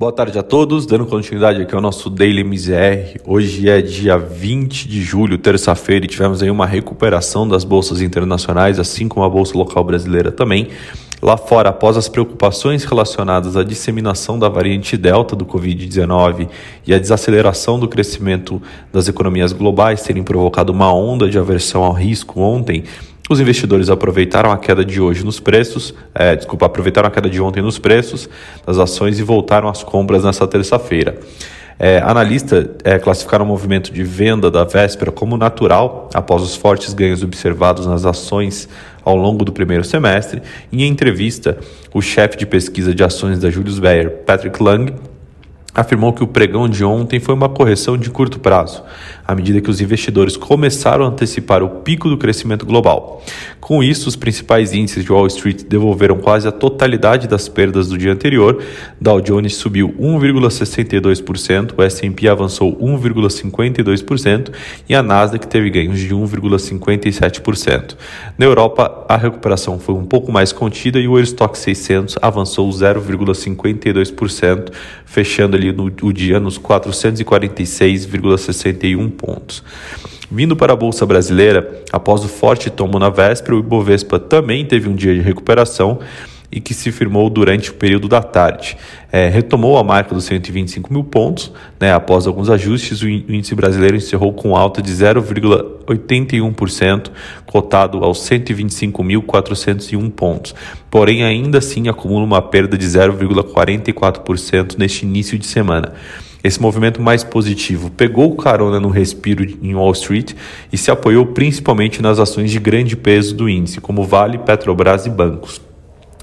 Boa tarde a todos, dando continuidade aqui ao nosso Daily MZR. Hoje é dia 20 de julho, terça-feira, e tivemos aí uma recuperação das bolsas internacionais, assim como a bolsa local brasileira também. Lá fora, após as preocupações relacionadas à disseminação da variante Delta do Covid-19 e a desaceleração do crescimento das economias globais terem provocado uma onda de aversão ao risco ontem, os investidores aproveitaram a queda de hoje nos preços, é, desculpa, aproveitaram a queda de ontem nos preços das ações e voltaram às compras nessa terça-feira. É, analistas é, classificaram o movimento de venda da véspera como natural após os fortes ganhos observados nas ações ao longo do primeiro semestre. Em entrevista, o chefe de pesquisa de ações da Julius Baer, Patrick Lang, afirmou que o pregão de ontem foi uma correção de curto prazo, à medida que os investidores começaram a antecipar o pico do crescimento global. Com isso, os principais índices de Wall Street devolveram quase a totalidade das perdas do dia anterior. Dow Jones subiu 1,62%, o S&P avançou 1,52% e a Nasdaq teve ganhos de 1,57%. Na Europa, a recuperação foi um pouco mais contida e o Eurostock 600 avançou 0,52%, fechando ali no, o dia nos 446,61 pontos. Vindo para a Bolsa Brasileira, após o forte tombo na véspera, o Ibovespa também teve um dia de recuperação e que se firmou durante o período da tarde. É, retomou a marca dos 125 mil pontos, né, após alguns ajustes, o índice brasileiro encerrou com alta de 0,81%, cotado aos 125.401 pontos. Porém, ainda assim acumula uma perda de 0,44% neste início de semana. Esse movimento mais positivo pegou carona no respiro em Wall Street e se apoiou principalmente nas ações de grande peso do índice, como Vale, Petrobras e bancos.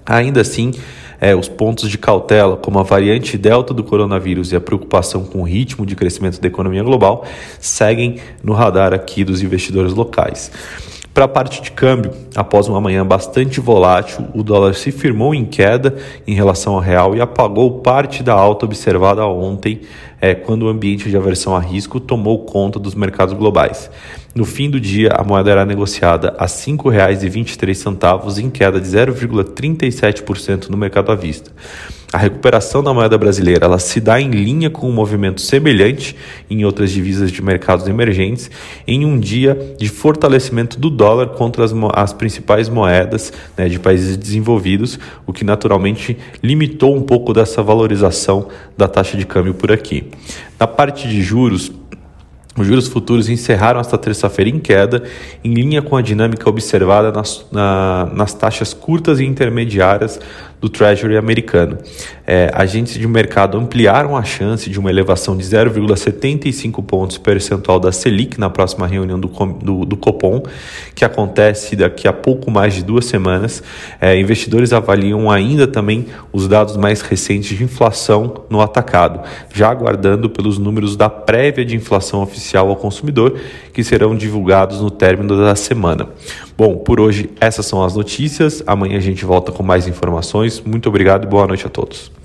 Ainda assim, é, os pontos de cautela, como a variante Delta do coronavírus e a preocupação com o ritmo de crescimento da economia global, seguem no radar aqui dos investidores locais. Para a parte de câmbio, após uma manhã bastante volátil, o dólar se firmou em queda em relação ao real e apagou parte da alta observada ontem, é, quando o ambiente de aversão a risco tomou conta dos mercados globais. No fim do dia, a moeda era negociada a R$ 5,23, em queda de 0,37% no mercado à vista. A recuperação da moeda brasileira ela se dá em linha com um movimento semelhante em outras divisas de mercados emergentes, em um dia de fortalecimento do dólar contra as, as principais moedas né, de países desenvolvidos, o que naturalmente limitou um pouco dessa valorização da taxa de câmbio por aqui. Na parte de juros, os juros futuros encerraram esta terça-feira em queda, em linha com a dinâmica observada nas, na, nas taxas curtas e intermediárias do Treasury americano. É, agentes de mercado ampliaram a chance de uma elevação de 0,75 pontos percentual da Selic na próxima reunião do, do, do Copom, que acontece daqui a pouco mais de duas semanas. É, investidores avaliam ainda também os dados mais recentes de inflação no atacado, já aguardando pelos números da prévia de inflação oficial ao consumidor, que serão divulgados no término da semana. Bom, por hoje essas são as notícias. Amanhã a gente volta com mais informações. Muito obrigado e boa noite a todos.